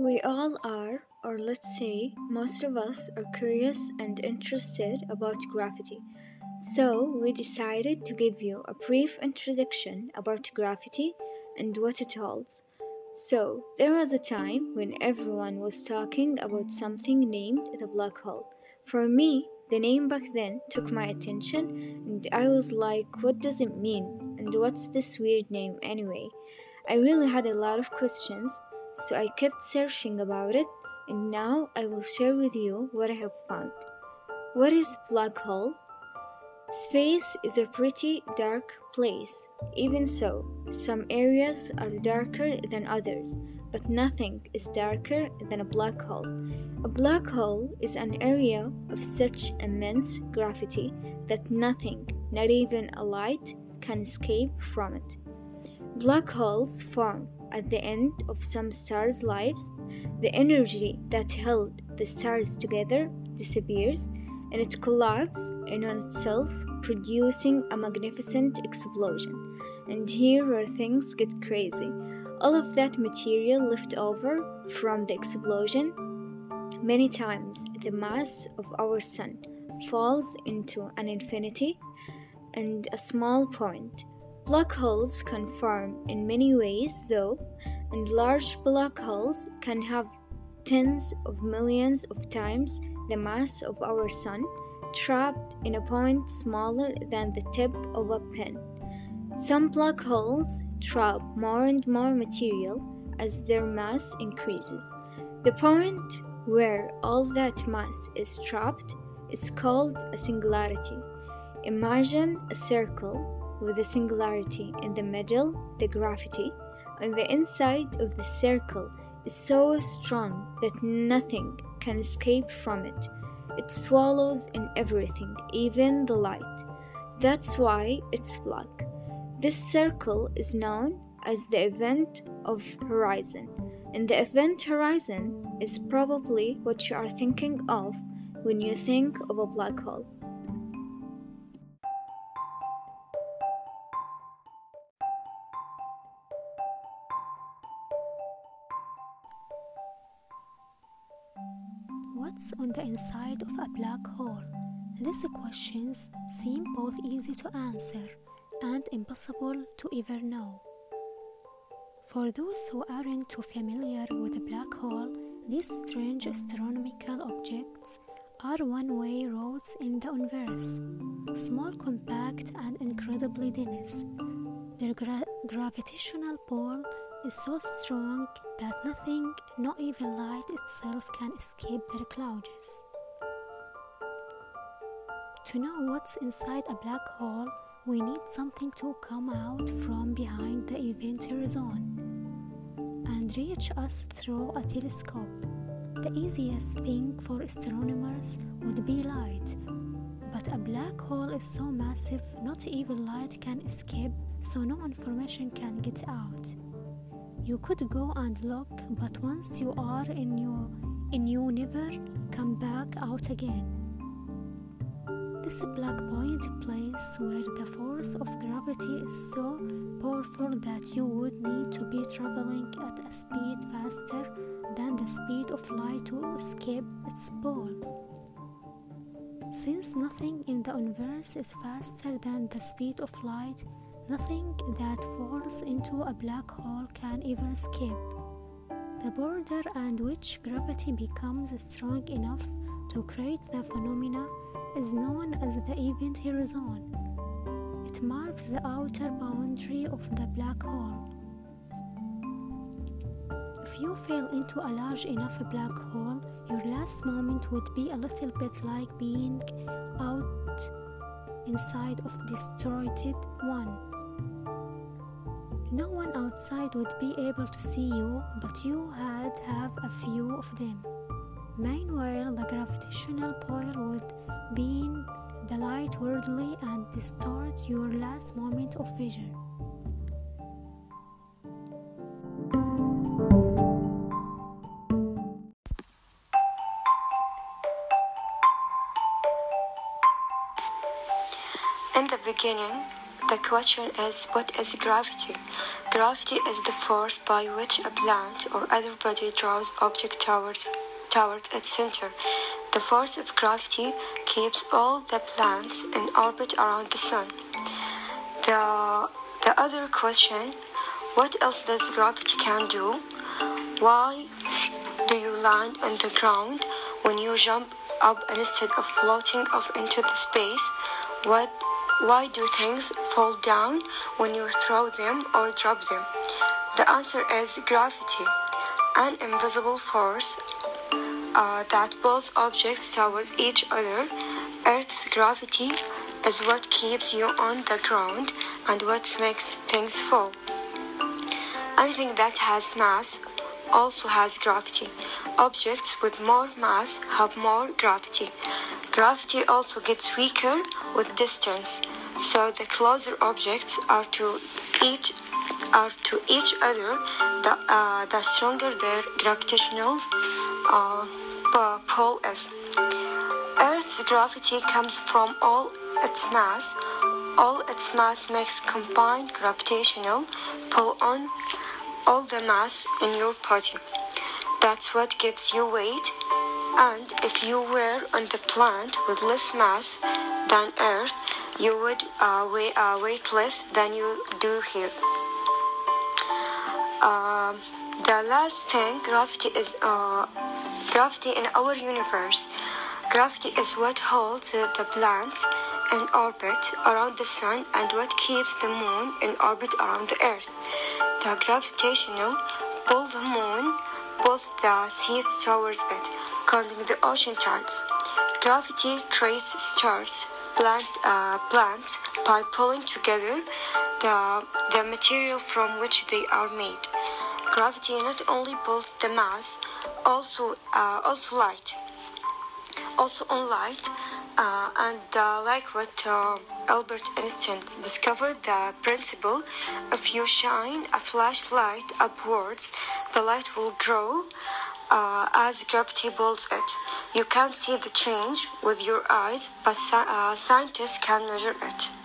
We all are, or let's say, most of us are curious and interested about gravity. So, we decided to give you a brief introduction about gravity and what it holds. So, there was a time when everyone was talking about something named the black hole. For me, the name back then took my attention, and I was like, what does it mean? And what's this weird name anyway? I really had a lot of questions, so I kept searching about it, and now I will share with you what I have found. What is black hole? Space is a pretty dark place. Even so, some areas are darker than others, but nothing is darker than a black hole. A black hole is an area of such immense gravity that nothing, not even a light, can escape from it. Black holes form at the end of some stars' lives. The energy that held the stars together disappears and it collapses in on itself, producing a magnificent explosion. And here where things get crazy. All of that material left over from the explosion, many times the mass of our sun falls into an infinity and a small point. Black holes can form in many ways, though, and large black holes can have tens of millions of times the mass of our Sun, trapped in a point smaller than the tip of a pin. Some black holes trap more and more material as their mass increases. The point where all that mass is trapped is called a singularity. Imagine a circle with a singularity in the middle, the gravity, on the inside of the circle is so strong that nothing can escape from it. It swallows in everything, even the light. That's why it's black. This circle is known as the event of horizon, and the event horizon is probably what you are thinking of when you think of a black hole. What's on the inside of a black hole? These questions seem both easy to answer and impossible to ever know. For those who aren't too familiar with a black hole, these strange astronomical objects are one way roads in the universe, small, compact, and incredibly dense. Their gra- gravitational pull is so strong that nothing, not even light itself, can escape their clouds. To know what's inside a black hole, we need something to come out from behind the event horizon and reach us through a telescope. The easiest thing for astronomers would be light, but a black hole is so massive not even light can escape, so no information can get out. You could go and look, but once you are in you, in you never come back out again. This black point place where the force of gravity is so powerful that you would need to be traveling at a speed faster than the speed of light to escape its pull. Since nothing in the universe is faster than the speed of light, Nothing that falls into a black hole can ever escape. The border and which gravity becomes strong enough to create the phenomena is known as the event horizon. It marks the outer boundary of the black hole. If you fell into a large enough black hole, your last moment would be a little bit like being out inside of destroyed one. No one outside would be able to see you, but you had have a few of them. Meanwhile, the gravitational pull would bend the light weirdly and distort your last moment of vision. In the beginning, The question is what is gravity? Gravity is the force by which a plant or other body draws object towards towards its center. The force of gravity keeps all the planets in orbit around the sun. The the other question, what else does gravity can do? Why do you land on the ground when you jump up instead of floating off into the space? What why do things fall down when you throw them or drop them? The answer is gravity, an invisible force uh, that pulls objects towards each other. Earth's gravity is what keeps you on the ground and what makes things fall. Anything that has mass also has gravity. Objects with more mass have more gravity. Gravity also gets weaker with distance, so the closer objects are to each are to each other, the, uh, the stronger their gravitational uh, pull is. Earth's gravity comes from all its mass. All its mass makes combined gravitational pull on all the mass in your body. That's what gives you weight. And if you were on the planet with less mass than Earth, you would uh, weigh, uh, weight less than you do here. Uh, the last thing, gravity is uh, gravity in our universe. Gravity is what holds the, the planets in orbit around the sun and what keeps the moon in orbit around the earth. The gravitational pull the moon pulls the seas towards it, causing the ocean tides. Gravity creates stars, plant, uh, plants by pulling together the, the material from which they are made. Gravity not only pulls the mass, also uh, also light, also on light, uh, and uh, like what uh, Albert Einstein discovered the principle if you shine a flashlight upwards, the light will grow uh, as gravity pulls it. You can't see the change with your eyes, but uh, scientists can measure it.